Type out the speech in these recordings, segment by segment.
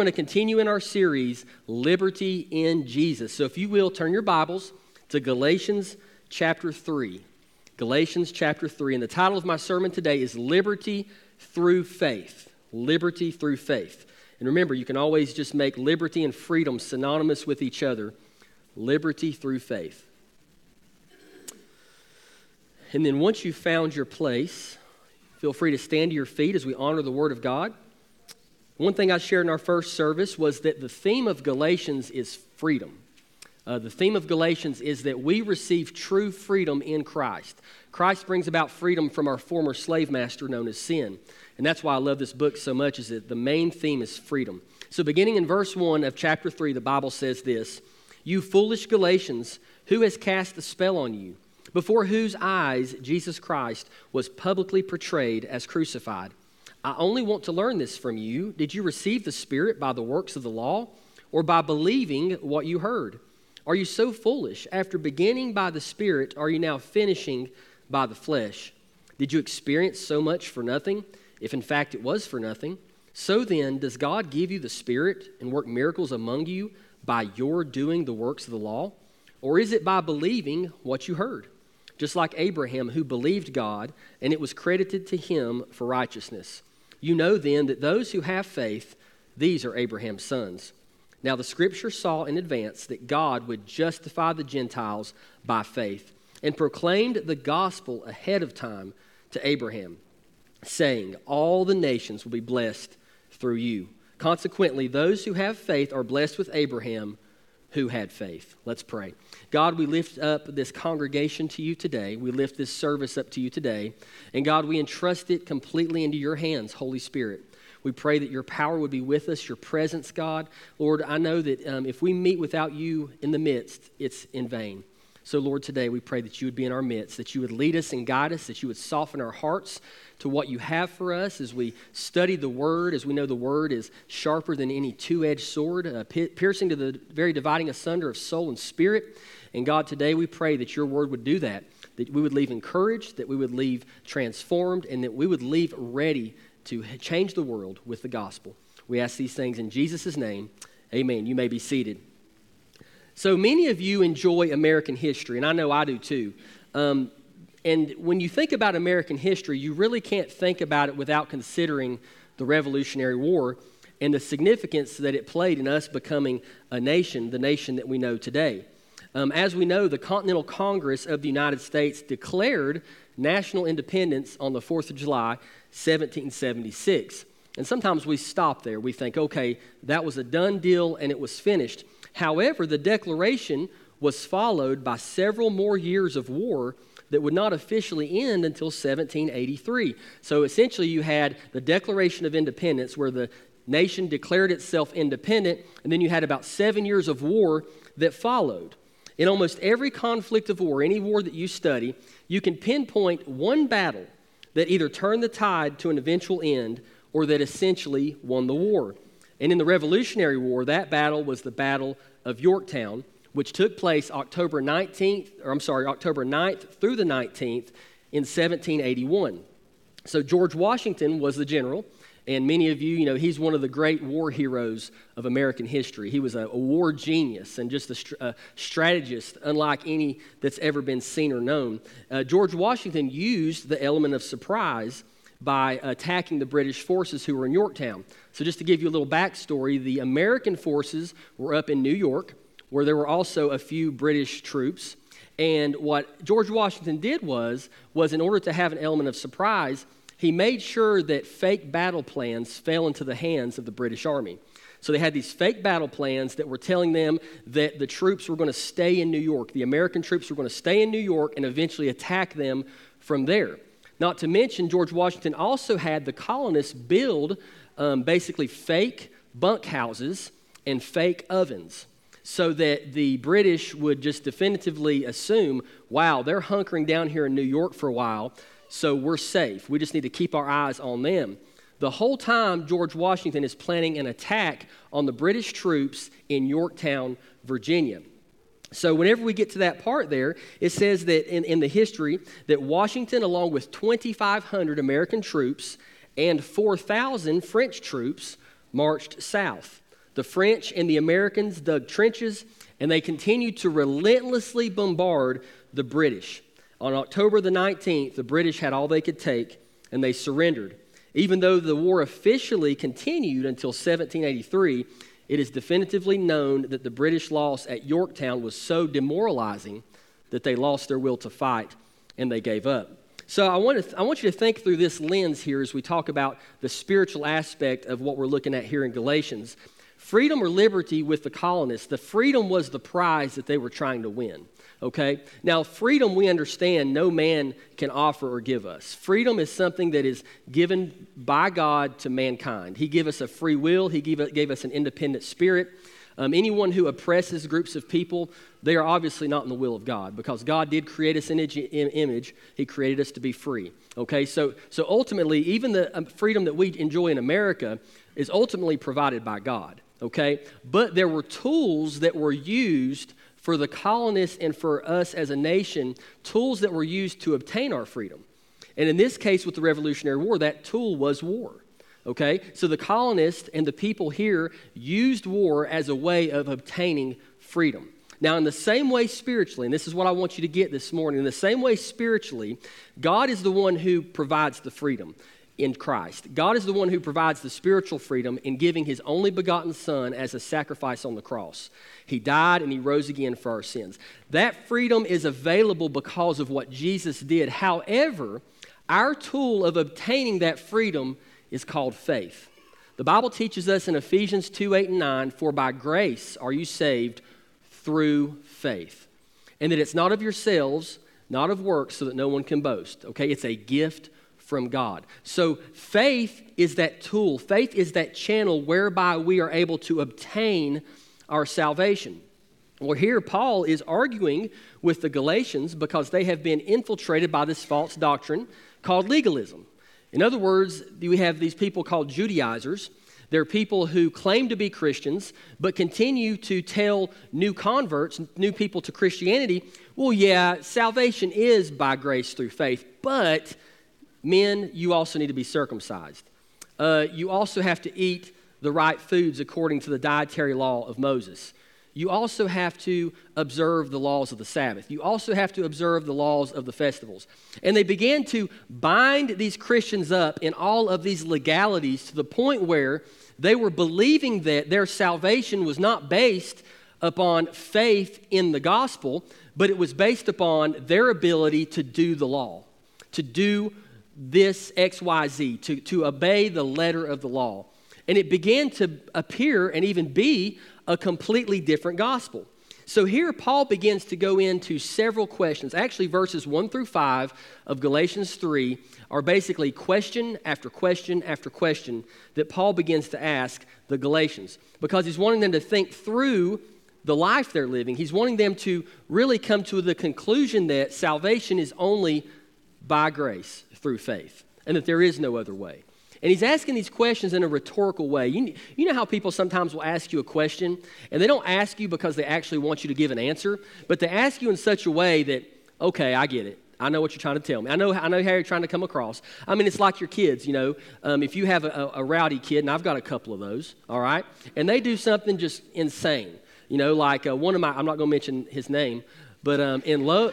going to continue in our series, Liberty in Jesus. So if you will, turn your Bibles to Galatians chapter 3. Galatians chapter 3. And the title of my sermon today is Liberty Through Faith. Liberty through faith. And remember, you can always just make liberty and freedom synonymous with each other. Liberty through faith. And then once you've found your place, feel free to stand to your feet as we honor the Word of God. One thing I shared in our first service was that the theme of Galatians is freedom. Uh, the theme of Galatians is that we receive true freedom in Christ. Christ brings about freedom from our former slave master known as sin. And that's why I love this book so much is that the main theme is freedom. So beginning in verse 1 of chapter 3, the Bible says this, "You foolish Galatians, who has cast a spell on you, before whose eyes Jesus Christ was publicly portrayed as crucified?" I only want to learn this from you. Did you receive the Spirit by the works of the law or by believing what you heard? Are you so foolish? After beginning by the Spirit, are you now finishing by the flesh? Did you experience so much for nothing, if in fact it was for nothing? So then, does God give you the Spirit and work miracles among you by your doing the works of the law? Or is it by believing what you heard? Just like Abraham, who believed God, and it was credited to him for righteousness. You know then that those who have faith, these are Abraham's sons. Now the scripture saw in advance that God would justify the Gentiles by faith and proclaimed the gospel ahead of time to Abraham, saying, All the nations will be blessed through you. Consequently, those who have faith are blessed with Abraham who had faith. Let's pray. God, we lift up this congregation to you today. We lift this service up to you today. And God, we entrust it completely into your hands, Holy Spirit. We pray that your power would be with us, your presence, God. Lord, I know that um, if we meet without you in the midst, it's in vain. So, Lord, today we pray that you would be in our midst, that you would lead us and guide us, that you would soften our hearts to what you have for us as we study the Word, as we know the Word is sharper than any two edged sword, uh, piercing to the very dividing asunder of soul and spirit. And God, today we pray that your Word would do that, that we would leave encouraged, that we would leave transformed, and that we would leave ready to change the world with the gospel. We ask these things in Jesus' name. Amen. You may be seated. So many of you enjoy American history, and I know I do too. Um, and when you think about American history, you really can't think about it without considering the Revolutionary War and the significance that it played in us becoming a nation, the nation that we know today. Um, as we know, the Continental Congress of the United States declared national independence on the 4th of July, 1776. And sometimes we stop there. We think, okay, that was a done deal and it was finished. However, the declaration was followed by several more years of war that would not officially end until 1783. So essentially, you had the Declaration of Independence, where the nation declared itself independent, and then you had about seven years of war that followed. In almost every conflict of war, any war that you study, you can pinpoint one battle that either turned the tide to an eventual end or that essentially won the war. And in the Revolutionary War, that battle was the Battle of Yorktown, which took place October 19th, or I'm sorry, October 9th through the 19th in 1781. So George Washington was the general, and many of you, you know, he's one of the great war heroes of American history. He was a, a war genius and just a, a, strategist unlike any that's ever been seen or known. Uh, George Washington used the element of surprise by attacking the British forces who were in Yorktown. So, just to give you a little backstory, the American forces were up in New York where there were also a few British troops. And what George Washington did was, was in order to have an element of surprise, he made sure that fake battle plans fell into the hands of the British Army. So they had these fake battle plans that were telling them that the troops were going to stay in New York. The American troops were going to stay in New York and eventually attack them from there. Not to mention, George Washington also had the colonists build um, basically fake bunkhouses and fake ovens so that the British would just definitively assume, wow, they're hunkering down here in New York for a while, so we're safe. We just need to keep our eyes on them. The whole time, George Washington is planning an attack on the British troops in Yorktown, Virginia. So, whenever we get to that part there, it says that in, in the history that Washington, along with 2,500 American troops and 4,000 French troops, marched south. the French and the Americans dug trenches and they continued to relentlessly bombard the British. On October the 19th, the British had all they could take and they surrendered. Even though the war officially continued until 1783, it is definitively known that the British loss at Yorktown was so demoralizing that they lost their will to fight and they gave up. So I want, to, I want you to think through this lens here as we talk about the spiritual aspect of what we're looking at here in Galatians. Freedom or liberty with the colonists, the freedom was the prize that they were trying to win. Okay? Now, freedom we understand no man can offer or give us. Freedom is something that is given by God to mankind. He gave us a free will, He gave, gave us an independent spirit. Um, anyone who oppresses groups of people, they are obviously not in the will of God because God did create us in image. He created us to be free. Okay, so, so ultimately, even the um, freedom that we enjoy in America is ultimately provided by God. Okay, but there were tools that were used for the colonists and for us as a nation, tools that were used to obtain our freedom. And in this case, with the Revolutionary War, that tool was war. Okay? So the colonists and the people here used war as a way of obtaining freedom. Now, in the same way spiritually, and this is what I want you to get this morning, in the same way spiritually, God is the one who provides the freedom in Christ. God is the one who provides the spiritual freedom in giving his only begotten Son as a sacrifice on the cross. He died and he rose again for our sins. That freedom is available because of what Jesus did. However, our tool of obtaining that freedom is called faith. The Bible teaches us in Ephesians 2 8 and 9, for by grace are you saved through faith. And that it's not of yourselves, not of works, so that no one can boast. Okay? It's a gift from God. So faith is that tool, faith is that channel whereby we are able to obtain our salvation. Well, here Paul is arguing with the Galatians because they have been infiltrated by this false doctrine called legalism. In other words, we have these people called Judaizers. They're people who claim to be Christians, but continue to tell new converts, new people to Christianity, well, yeah, salvation is by grace through faith, but men, you also need to be circumcised. Uh, you also have to eat the right foods according to the dietary law of Moses you also have to observe the laws of the Sabbath. You also have to observe the laws of the festivals. And they began to bind these Christians up in all of these legalities to the point where they were believing that their salvation was not based upon faith in the gospel, but it was based upon their ability to do the law, to do this XYZ, to, to obey the letter of the law. And it began to appear and even be a completely different gospel. So here, Paul begins to go into several questions. Actually, verses 1 through 5 of Galatians 3 are basically question after question after question that Paul begins to ask the Galatians because he's wanting them to think through the life they're living. He's wanting them to really come to the conclusion that salvation is only by grace through faith and that there is no other way. And he's asking these questions in a rhetorical way. You, you know how people sometimes will ask you a question, and they don't ask you because they actually want you to give an answer, but they ask you in such a way that, okay, I get it. I know what you're trying to tell me. I know, I know how you're trying to come across. I mean, it's like your kids, you know. Um, if you have a, a, rowdy kid, and I've got a couple of those, all right, and they do something just insane, you know, like uh, one of my, I'm not going to mention his name, but um, in low,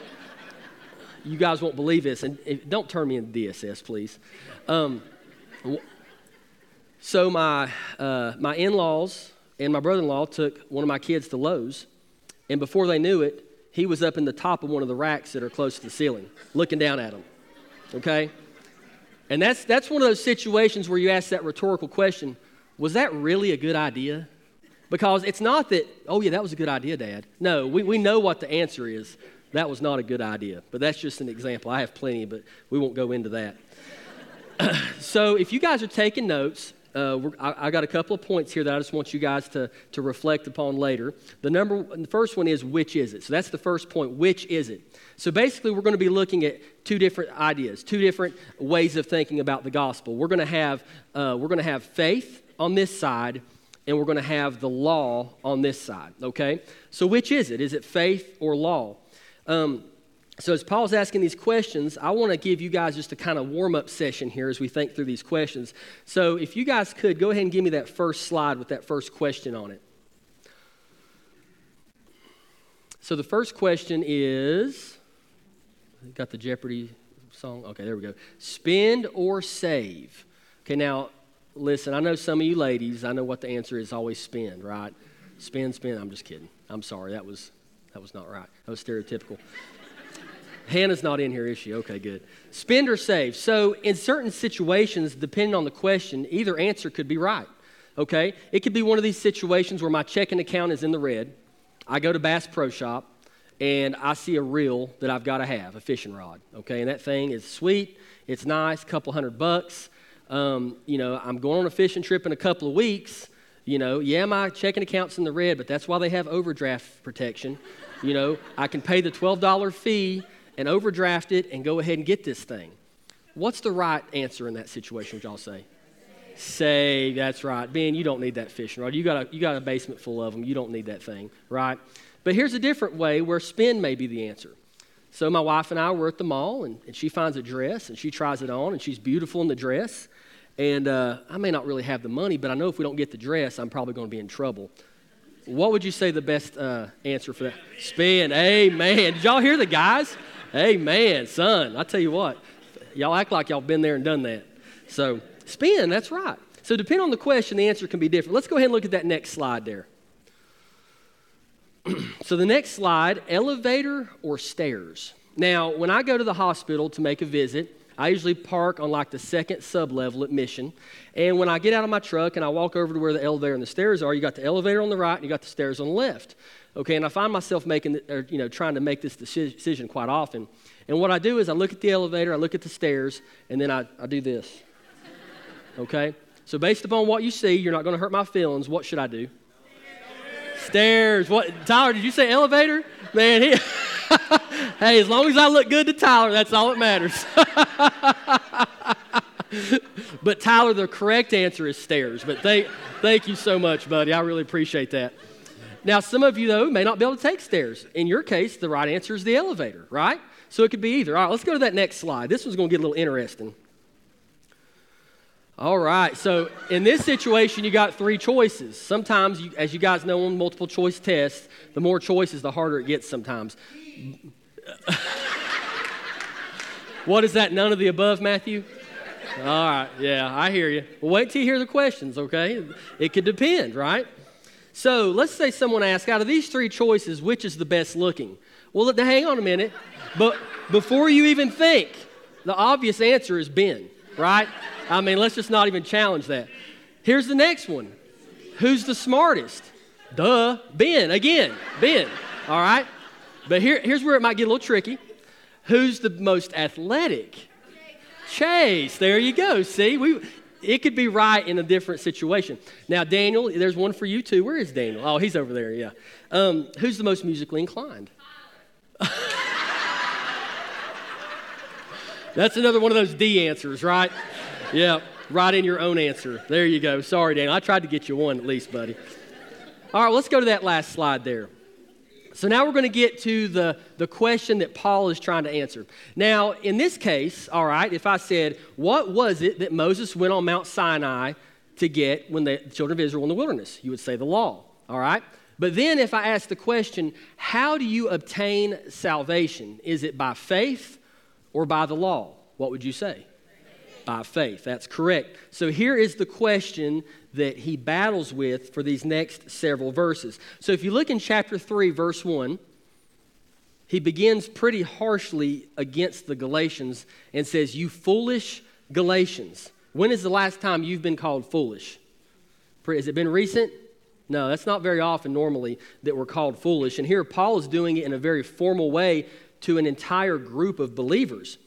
you guys won't believe this, and don't turn me into DSS, please. Um, so my, uh, my in-laws and my brother-in-law took one of my kids to Lowe's, and before they knew it, he was up in the top of one of the racks that are close to the ceiling, looking down at them. Okay? And that's, that's one of those situations where you ask that rhetorical question was that really a good idea? Because it's not that, oh, yeah, that was a good idea, Dad. No, we, we know what the answer is. That was not a good idea. But that's just an example. I have plenty, but we won't go into that. so if you guys are taking notes, uh, I, I, got a couple of points here that I just want you guys to, to reflect upon later. The number, the first one is which is it? So that's the first point. Which is it? So basically, we're going to be looking at two different ideas, two different ways of thinking about the gospel. We're going to have uh, we're going to have faith on this side, and we're going to have the law on this side. Okay. So which is it? Is it faith or law? Um, so, as Paul's asking these questions, I want to give you guys just a kind of warm up session here as we think through these questions. So, if you guys could go ahead and give me that first slide with that first question on it. So, the first question is got the Jeopardy song? Okay, there we go. Spend or save? Okay, now listen, I know some of you ladies, I know what the answer is always spend, right? Spend, spend. I'm just kidding. I'm sorry. That was that was not right. That was stereotypical. Hannah's not in here, is she? Okay, good. Spend or save. So, in certain situations, depending on the question, either answer could be right. Okay? It could be one of these situations where my checking account is in the red. I go to Bass Pro Shop and I see a reel that I've got to have, a fishing rod. Okay? And that thing is sweet, it's nice, A couple hundred bucks. Um, you know, I'm going on a fishing trip in a couple of weeks. You know, yeah, my checking account's in the red, but that's why they have overdraft protection. You know, I can pay the $12 fee and overdraft it and go ahead and get this thing. What's the right answer in that situation, would y'all say? Say, that's right. Ben, you don't need that fishing rod. You got, a, you got a basement full of them. You don't need that thing, right? But here's a different way where spend may be the answer. So my wife and I were at the mall, and, and she finds a dress, and she tries it on, and she's beautiful in the dress. And uh, I may not really have the money, but I know if we don't get the dress, I'm probably going to be in trouble. What would you say the best uh, answer for that? Spin. Amen. Did y'all hear the guys? Amen, son. I tell you what, y'all act like y'all been there and done that. So, spin, that's right. So, depending on the question, the answer can be different. Let's go ahead and look at that next slide there. so, the next slide elevator or stairs? Now, when I go to the hospital to make a visit, I usually park on like the second sub level at Mission. And when I get out of my truck and I walk over to where the elevator and the stairs are, you got the elevator on the right and you got the stairs on the left. Okay, and I find myself making, or, you know, trying to make this decision quite often. And what I do is I look at the elevator, I look at the stairs, and then I, I do this. Okay? So based upon what you see, you're not going to hurt my feelings. What should I do? Stairs. What? Tyler, did you say elevator? Man, he. hey, as long as I look good to Tyler, that's all that matters. but Tyler, the correct answer is stairs. But thank, thank you so much, buddy. I really appreciate that. Now, some of you, though, may not be able to take stairs. In your case, the right answer is the elevator, right? So it could be either. All right, let's go to that next slide. This one's going to get a little interesting. All right, so in this situation, you got three choices. Sometimes, you, as you guys know on multiple choice tests, the more choices, the harder it gets sometimes. what is that? None of the above, Matthew? All right, yeah, I hear you. Well, wait till you hear the questions, okay? It could depend, right? So let's say someone asks, out of these three choices, which is the best looking? Well, hang on a minute. But before you even think, the obvious answer is Ben, right? I mean, let's just not even challenge that. Here's the next one Who's the smartest? Duh, Ben, again, Ben, all right? But here, here's where it might get a little tricky. Who's the most athletic? Chase, there you go. See, we, it could be right in a different situation. Now, Daniel, there's one for you too. Where is Daniel? Oh, he's over there, yeah. Um, who's the most musically inclined? That's another one of those D answers, right? Yeah, write in your own answer. There you go. Sorry, Daniel. I tried to get you one at least, buddy. All right, let's go to that last slide there. So now we're going to get to the, the question that Paul is trying to answer. Now, in this case, all right, if I said, What was it that Moses went on Mount Sinai to get when the children of Israel in the wilderness? You would say the law, all right? But then if I ask the question, How do you obtain salvation? Is it by faith or by the law? What would you say? By faith. That's correct. So here is the question that he battles with for these next several verses. So if you look in chapter 3, verse 1, he begins pretty harshly against the Galatians and says, You foolish Galatians. When is the last time you've been called foolish? Has it been recent? No, that's not very often normally that we're called foolish. And here Paul is doing it in a very formal way to an entire group of believers.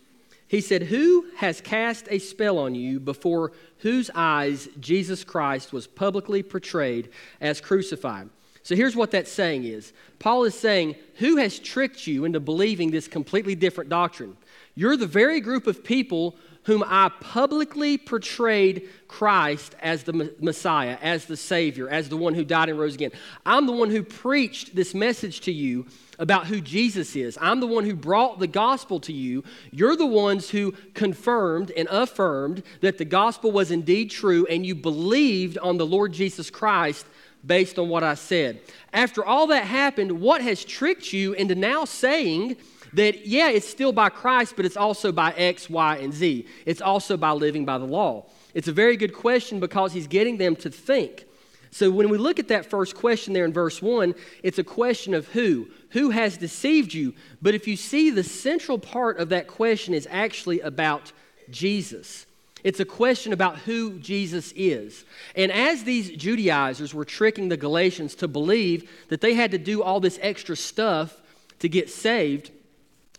He said, Who has cast a spell on you before whose eyes Jesus Christ was publicly portrayed as crucified? So here's what that saying is Paul is saying, Who has tricked you into believing this completely different doctrine? You're the very group of people whom I publicly portrayed Christ as the Messiah, as the Savior, as the one who died and rose again. I'm the one who preached this message to you about who Jesus is. I'm the one who brought the gospel to you. You're the ones who confirmed and affirmed that the gospel was indeed true, and you believed on the Lord Jesus Christ based on what I said. After all that happened, what has tricked you into now saying, that, yeah, it's still by Christ, but it's also by X, Y, and Z. It's also by living by the law. It's a very good question because he's getting them to think. So when we look at that first question there in verse 1, it's a question of who. Who has deceived you? But if you see, the central part of that question is actually about Jesus. It's a question about who Jesus is. And as these Judaizers were tricking the Galatians to believe that they had to do all this extra stuff to get saved,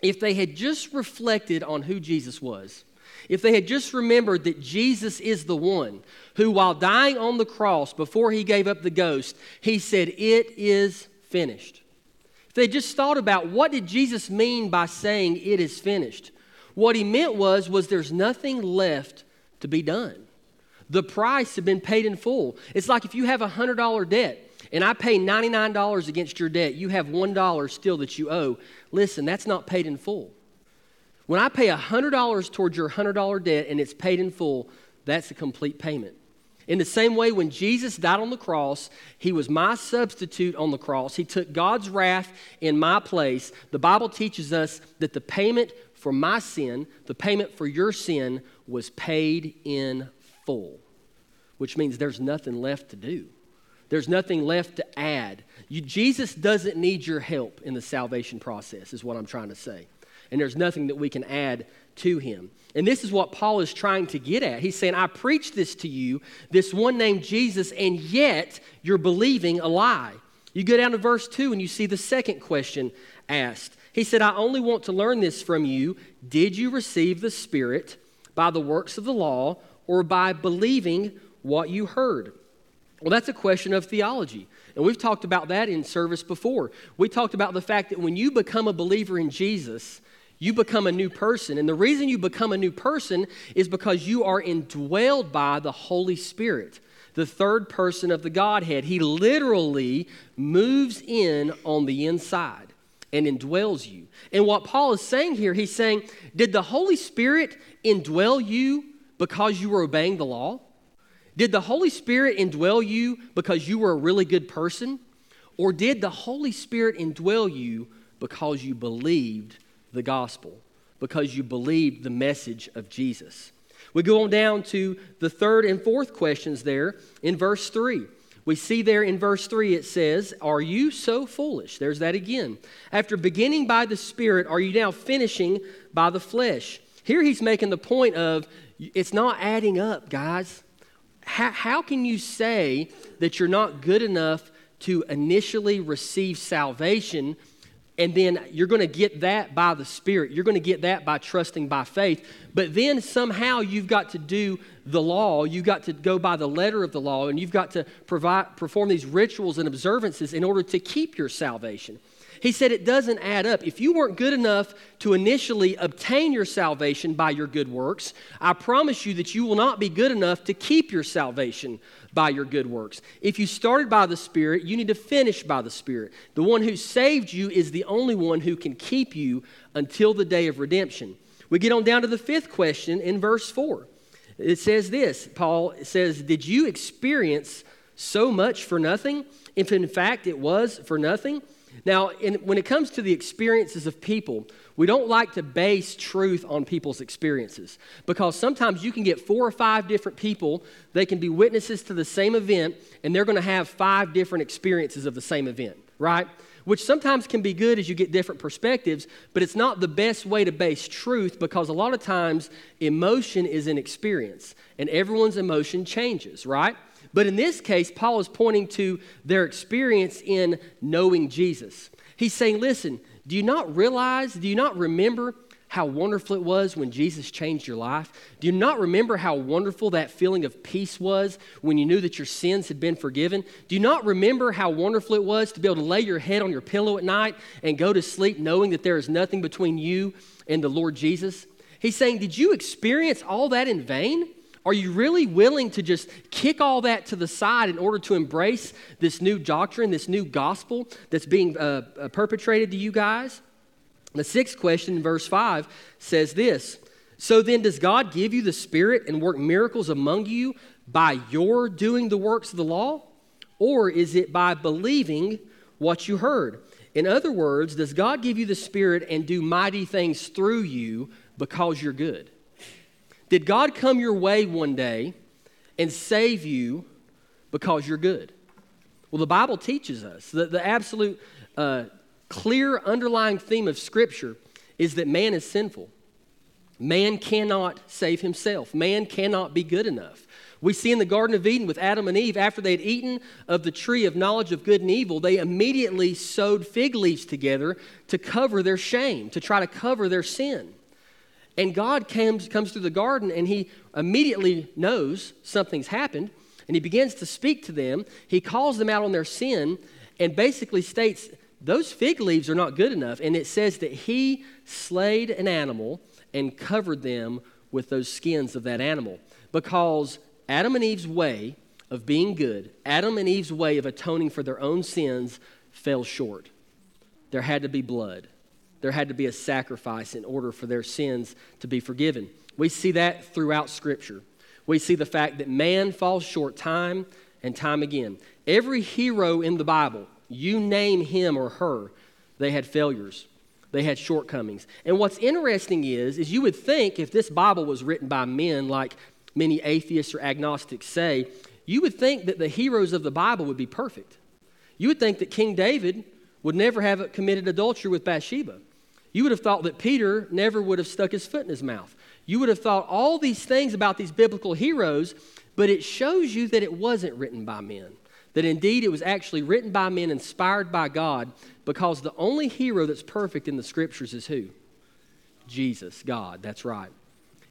if they had just reflected on who Jesus was, if they had just remembered that Jesus is the one who, while dying on the cross before he gave up the ghost, he said, It is finished. If they just thought about what did Jesus mean by saying it is finished, what he meant was, was there's nothing left to be done. The price had been paid in full. It's like if you have a $100 debt and I pay $99 against your debt, you have $1 still that you owe. Listen, that's not paid in full. When I pay $100 towards your $100 debt and it's paid in full, that's a complete payment. In the same way, when Jesus died on the cross, he was my substitute on the cross. He took God's wrath in my place. The Bible teaches us that the payment for my sin, the payment for your sin, was paid in full, which means there's nothing left to do. There's nothing left to add. You, Jesus doesn't need your help in the salvation process, is what I'm trying to say. And there's nothing that we can add to him. And this is what Paul is trying to get at. He's saying, I preach this to you, this one named Jesus, and yet you're believing a lie. You go down to verse 2 and you see the second question asked. He said, I only want to learn this from you. Did you receive the Spirit by the works of the law or by believing what you heard? Well, that's a question of theology. And we've talked about that in service before. We talked about the fact that when you become a believer in Jesus, you become a new person. And the reason you become a new person is because you are indwelled by the Holy Spirit, the third person of the Godhead. He literally moves in on the inside and indwells you. And what Paul is saying here, he's saying, Did the Holy Spirit indwell you because you were obeying the law? Did the Holy Spirit indwell you because you were a really good person? Or did the Holy Spirit indwell you because you believed the gospel, because you believed the message of Jesus? We go on down to the third and fourth questions there in verse 3. We see there in verse 3 it says, Are you so foolish? There's that again. After beginning by the Spirit, are you now finishing by the flesh? Here he's making the point of it's not adding up, guys how, how can you say that you're not good enough to initially receive salvation and then you're going to get that by the Spirit. You're going to get that by trusting by faith. But then somehow you've got to do the law. You've got to go by the letter of the law, and you've got to provide, perform these rituals and observances in order to keep your salvation. He said it doesn't add up. If you weren't good enough to initially obtain your salvation by your good works, I promise you that you will not be good enough to keep your salvation by your good works. If you started by the Spirit, you need to finish by the Spirit. The one who saved you is the only one who can keep you until the day of redemption. We get on down to the fifth question in verse 4. It says this Paul says, Did you experience so much for nothing? If in fact it was for nothing, now, in, when it comes to the experiences of people, we don't like to base truth on people's experiences because sometimes you can get four or five different people, they can be witnesses to the same event, and they're going to have five different experiences of the same event, right? Which sometimes can be good as you get different perspectives, but it's not the best way to base truth because a lot of times emotion is an experience, and everyone's emotion changes, right? But in this case, Paul is pointing to their experience in knowing Jesus. He's saying, listen, do you not realize, do you not remember how wonderful it was when Jesus changed your life? Do you not remember how wonderful that feeling of peace was when you knew that your sins had been forgiven? Do you not remember how wonderful it was to be able to lay your head on your pillow at night and go to sleep knowing that there is nothing between you and the Lord Jesus? He's saying, Did you experience all that in vain? Are you really willing to just kick all that to the side in order to embrace this new doctrine, this new gospel that's being uh, uh, perpetrated to you guys? The sixth question in verse 5 says this So then, does God give you the Spirit and work miracles among you by your doing the works of the law? Or is it by believing what you heard? In other words, does God give you the Spirit and do mighty things through you because you're good? Did God come your way one day and save you because you're good? Well, the Bible teaches us that the absolute uh, clear underlying theme of Scripture is that man is sinful. Man cannot save himself, man cannot be good enough. We see in the Garden of Eden with Adam and Eve, after they had eaten of the tree of knowledge of good and evil, they immediately sewed fig leaves together to cover their shame, to try to cover their sin. And God comes, comes through the garden and he immediately knows something's happened and he begins to speak to them. He calls them out on their sin and basically states, Those fig leaves are not good enough. And it says that he slayed an animal and covered them with those skins of that animal because Adam and Eve's way of being good, Adam and Eve's way of atoning for their own sins fell short. There had to be blood there had to be a sacrifice in order for their sins to be forgiven. We see that throughout Scripture. We see the fact that man falls short time and time again. Every hero in the Bible, you name him or her, they had failures. They had shortcomings. And what's interesting is, is you would think if this Bible was written by men like many atheists or agnostics say, you would think that the heroes of the Bible would be perfect. You would think that King David would never have committed adultery with Bathsheba. You would have thought that Peter never would have stuck his foot in his mouth. You would have thought all these things about these biblical heroes, but it shows you that it wasn't written by men. That indeed it was actually written by men, inspired by God, because the only hero that's perfect in the scriptures is who? Jesus, God. That's right.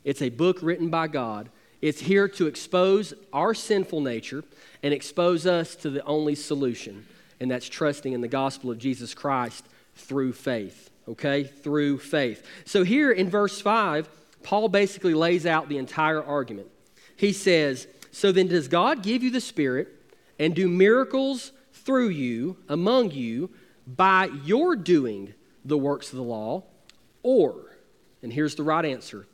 It's a book written by God. It's here to expose our sinful nature and expose us to the only solution, and that's trusting in the gospel of Jesus Christ through faith okay, through faith. So here in verse 5, Paul basically lays out the entire argument. He says, So then, does God give you the Spirit and do miracles through you, among you, by your doing the works of the law? Or, and here's the right answer,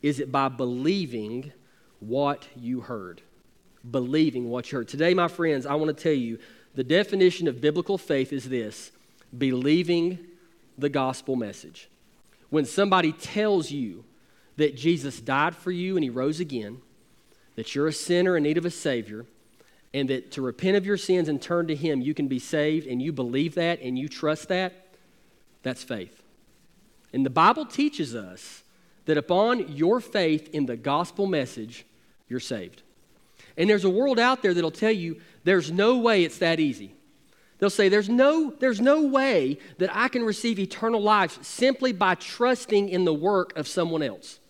is it by believing what you heard? Believing what you heard. Today, my friends, I want to tell you the definition of biblical faith is this believing the gospel message. When somebody tells you that Jesus died for you and he rose again, that you're a sinner in need of a Savior, and that to repent of your sins and turn to him, you can be saved, and you believe that and you trust that, that's faith. And the Bible teaches us that upon your faith in the gospel message, you're saved. And there's a world out there that'll tell you there's no way it's that easy. They'll say, there's no, there's no way that I can receive eternal life simply by trusting in the work of someone else.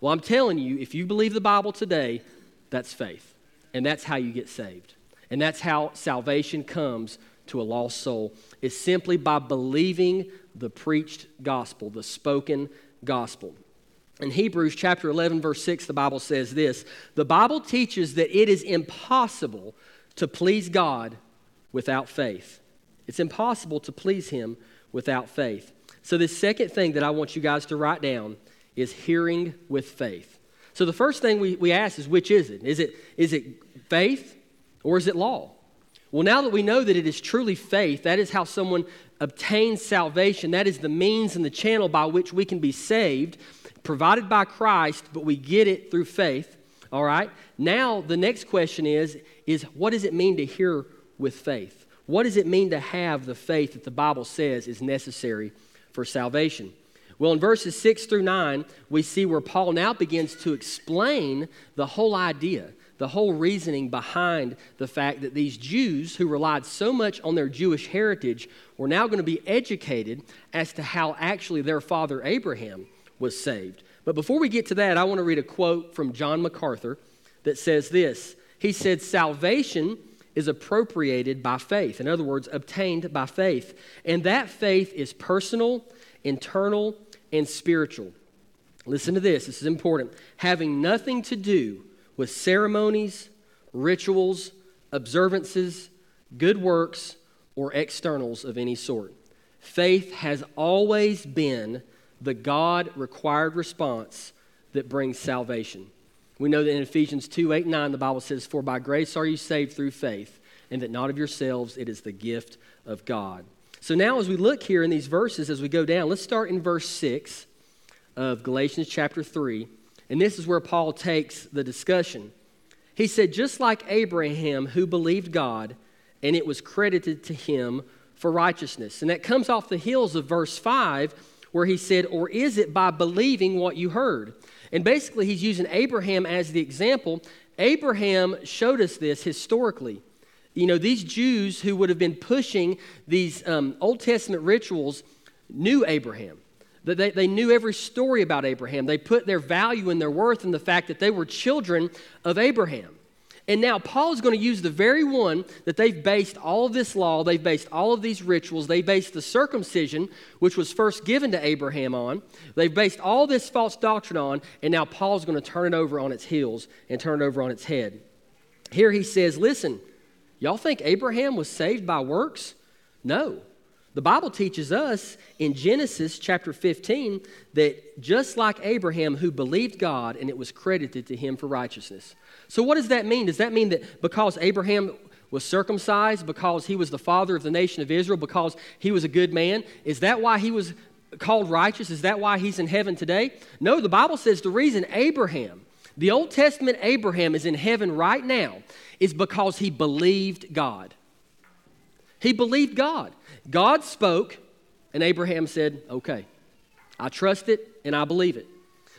Well, I'm telling you, if you believe the Bible today, that's faith. And that's how you get saved. And that's how salvation comes to a lost soul, is simply by believing the preached gospel, the spoken gospel. In Hebrews chapter 11, verse 6, the Bible says this The Bible teaches that it is impossible to please God without faith. It's impossible to please Him without faith. So, this second thing that I want you guys to write down is hearing with faith. So, the first thing we, we ask is which is it? Is, it? is it faith or is it law? Well, now that we know that it is truly faith, that is how someone obtains salvation. That is the means and the channel by which we can be saved, provided by Christ, but we get it through faith. All right? Now, the next question is, is what does it mean to hear with faith. What does it mean to have the faith that the Bible says is necessary for salvation? Well, in verses 6 through 9, we see where Paul now begins to explain the whole idea, the whole reasoning behind the fact that these Jews who relied so much on their Jewish heritage were now going to be educated as to how actually their father Abraham was saved. But before we get to that, I want to read a quote from John MacArthur that says this He said, Salvation is appropriated by faith. In other words, obtained by faith. And that faith is personal, internal, and spiritual. Listen to this, this is important. Having nothing to do with ceremonies, rituals, observances, good works, or externals of any sort. Faith has always been the God required response that brings salvation. We know that in Ephesians 2 8 9, the Bible says, For by grace are you saved through faith, and that not of yourselves, it is the gift of God. So now, as we look here in these verses, as we go down, let's start in verse 6 of Galatians chapter 3. And this is where Paul takes the discussion. He said, Just like Abraham, who believed God, and it was credited to him for righteousness. And that comes off the heels of verse 5, where he said, Or is it by believing what you heard? And basically, he's using Abraham as the example. Abraham showed us this historically. You know, these Jews who would have been pushing these um, Old Testament rituals knew Abraham. They, they knew every story about Abraham. They put their value and their worth in the fact that they were children of Abraham. And now Paul is going to use the very one that they've based all of this law, they've based all of these rituals, they based the circumcision, which was first given to Abraham on. They've based all this false doctrine on, and now Paul's going to turn it over on its heels and turn it over on its head. Here he says, Listen, y'all think Abraham was saved by works? No. The Bible teaches us in Genesis chapter 15 that just like Abraham, who believed God and it was credited to him for righteousness. So, what does that mean? Does that mean that because Abraham was circumcised, because he was the father of the nation of Israel, because he was a good man, is that why he was called righteous? Is that why he's in heaven today? No, the Bible says the reason Abraham, the Old Testament Abraham, is in heaven right now is because he believed God. He believed God. God spoke, and Abraham said, Okay, I trust it and I believe it.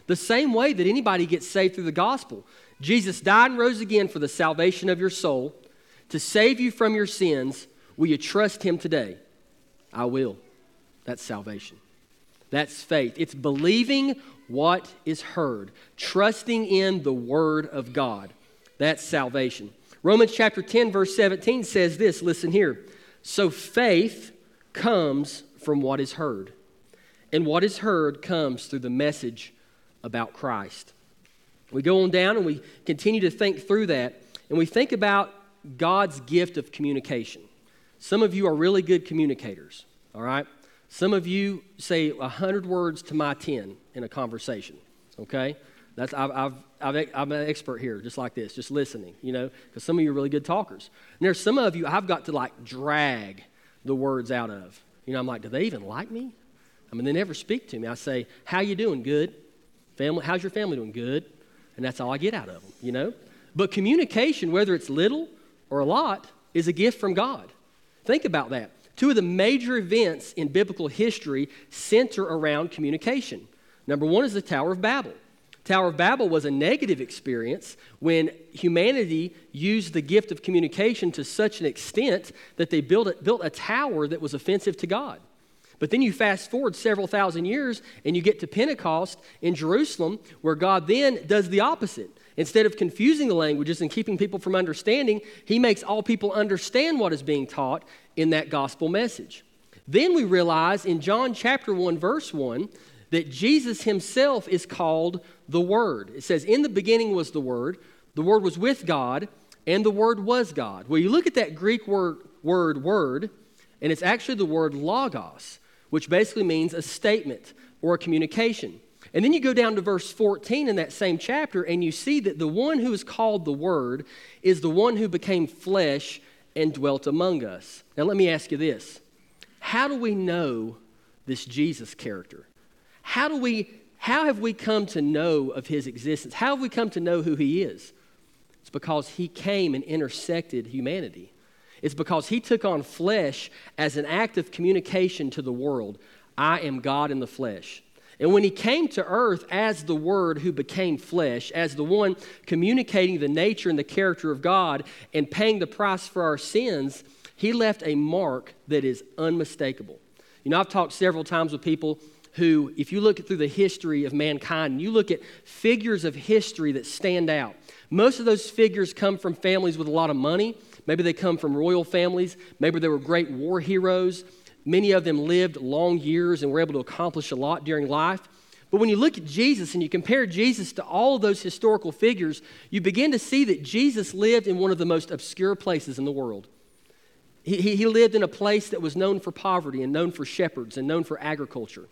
The same way that anybody gets saved through the gospel. Jesus died and rose again for the salvation of your soul, to save you from your sins. Will you trust him today? I will. That's salvation. That's faith. It's believing what is heard, trusting in the word of God. That's salvation. Romans chapter 10, verse 17 says this listen here. So faith comes from what is heard, and what is heard comes through the message about Christ. We go on down and we continue to think through that, and we think about God's gift of communication. Some of you are really good communicators, all right? Some of you say 100 words to my 10 in a conversation, okay? That's, I've, I've, I've, I'm an expert here, just like this, just listening, you know, because some of you are really good talkers. And there's some of you I've got to like drag the words out of. You know, I'm like, do they even like me? I mean, they never speak to me. I say, how you doing? Good. Family, how's your family doing? Good. And that's all I get out of them, you know? But communication, whether it's little or a lot, is a gift from God. Think about that. Two of the major events in biblical history center around communication. Number one is the Tower of Babel. Tower of Babel was a negative experience when humanity used the gift of communication to such an extent that they built a, built a tower that was offensive to God. But then you fast forward several thousand years and you get to Pentecost in Jerusalem, where God then does the opposite. Instead of confusing the languages and keeping people from understanding, He makes all people understand what is being taught in that gospel message. Then we realize in John chapter 1, verse 1, that Jesus himself is called the Word. It says, In the beginning was the Word, the Word was with God, and the Word was God. Well, you look at that Greek word, word, word, and it's actually the word logos, which basically means a statement or a communication. And then you go down to verse 14 in that same chapter, and you see that the one who is called the Word is the one who became flesh and dwelt among us. Now, let me ask you this How do we know this Jesus character? How do we how have we come to know of his existence? How have we come to know who he is? It's because he came and intersected humanity. It's because he took on flesh as an act of communication to the world. I am God in the flesh. And when he came to earth as the Word who became flesh, as the one communicating the nature and the character of God and paying the price for our sins, he left a mark that is unmistakable. You know, I've talked several times with people who, if you look through the history of mankind, and you look at figures of history that stand out. Most of those figures come from families with a lot of money. Maybe they come from royal families. Maybe they were great war heroes. Many of them lived long years and were able to accomplish a lot during life. But when you look at Jesus and you compare Jesus to all of those historical figures, you begin to see that Jesus lived in one of the most obscure places in the world. He, he, lived in a place that was known for poverty and known for shepherds and known for agriculture.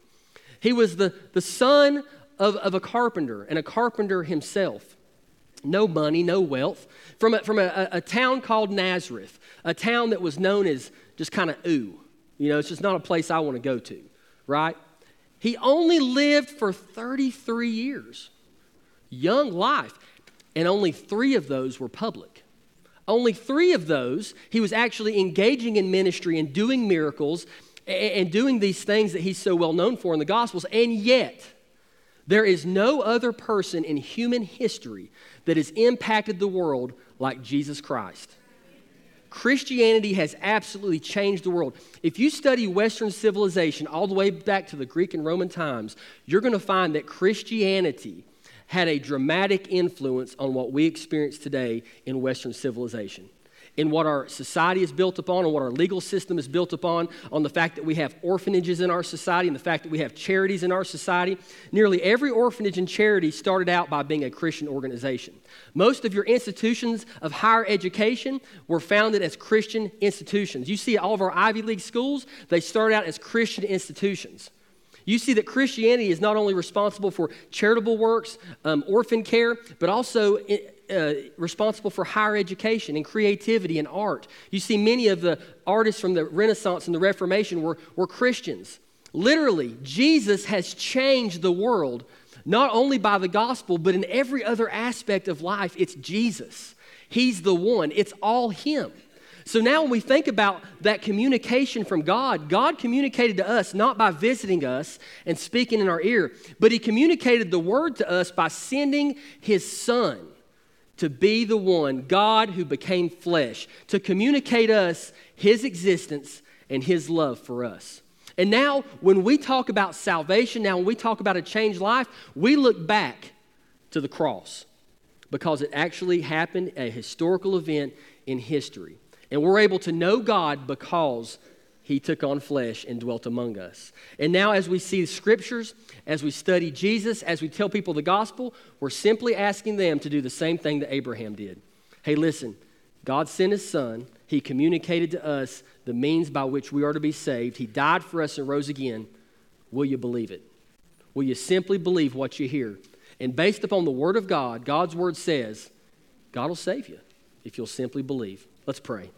He was the, the son of, of a carpenter and a carpenter himself. No money, no wealth. From, a, from a, a town called Nazareth, a town that was known as just kind of ooh. You know, it's just not a place I want to go to, right? He only lived for 33 years. Young life. And only three of those were public. Only three of those, he was actually engaging in ministry and doing miracles and doing these things that he's so well known for in the Gospels. And yet, there is no other person in human history that has impacted the world like Jesus Christ. Christianity has absolutely changed the world. If you study Western civilization all the way back to the Greek and Roman times, you're going to find that Christianity had a dramatic influence on what we experience today in Western civilization in what our society is built upon and what our legal system is built upon, on the fact that we have orphanages in our society and the fact that we have charities in our society. Nearly every orphanage and charity started out by being a Christian organization. Most of your institutions of higher education were founded as Christian institutions. You see, all of our Ivy League schools, they start out as Christian institutions. You see that Christianity is not only responsible for charitable works, um, orphan care, but also uh, responsible for higher education and creativity and art. You see, many of the artists from the Renaissance and the Reformation were, were Christians. Literally, Jesus has changed the world, not only by the gospel, but in every other aspect of life. It's Jesus. He's the one, it's all Him. So now, when we think about that communication from God, God communicated to us not by visiting us and speaking in our ear, but He communicated the word to us by sending His Son to be the one, God who became flesh, to communicate us his existence and his love for us. And now, when we talk about salvation, now when we talk about a changed life, we look back to the cross because it actually happened, a historical event in history. And we're able to know God because he took on flesh and dwelt among us. And now, as we see the scriptures, as we study Jesus, as we tell people the gospel, we're simply asking them to do the same thing that Abraham did. Hey, listen, God sent his son. He communicated to us the means by which we are to be saved. He died for us and rose again. Will you believe it? Will you simply believe what you hear? And based upon the word of God, God's word says, God will save you if you'll simply believe. Let's pray.